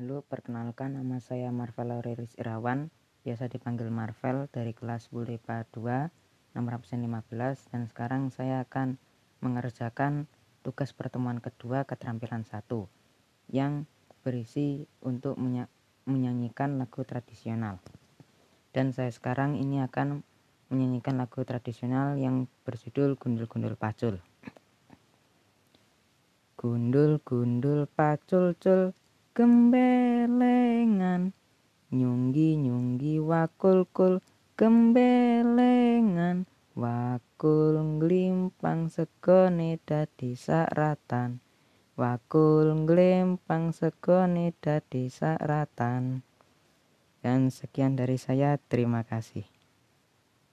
Halo, perkenalkan nama saya Marvel Aurelius Irawan, biasa dipanggil Marvel dari kelas 10 IPA 2, nomor absen 15 dan sekarang saya akan mengerjakan tugas pertemuan kedua keterampilan 1 yang berisi untuk menyanyikan lagu tradisional. Dan saya sekarang ini akan menyanyikan lagu tradisional yang berjudul Gundul-gundul Pacul. Gundul-gundul pacul-cul gembelengan nyunggi-nyunggi wakul-kul. Gembelengan wakul nglimpang segone dadi saratan. Wakul nglimpang segone dadi saratan. Dan sekian dari saya. Terima kasih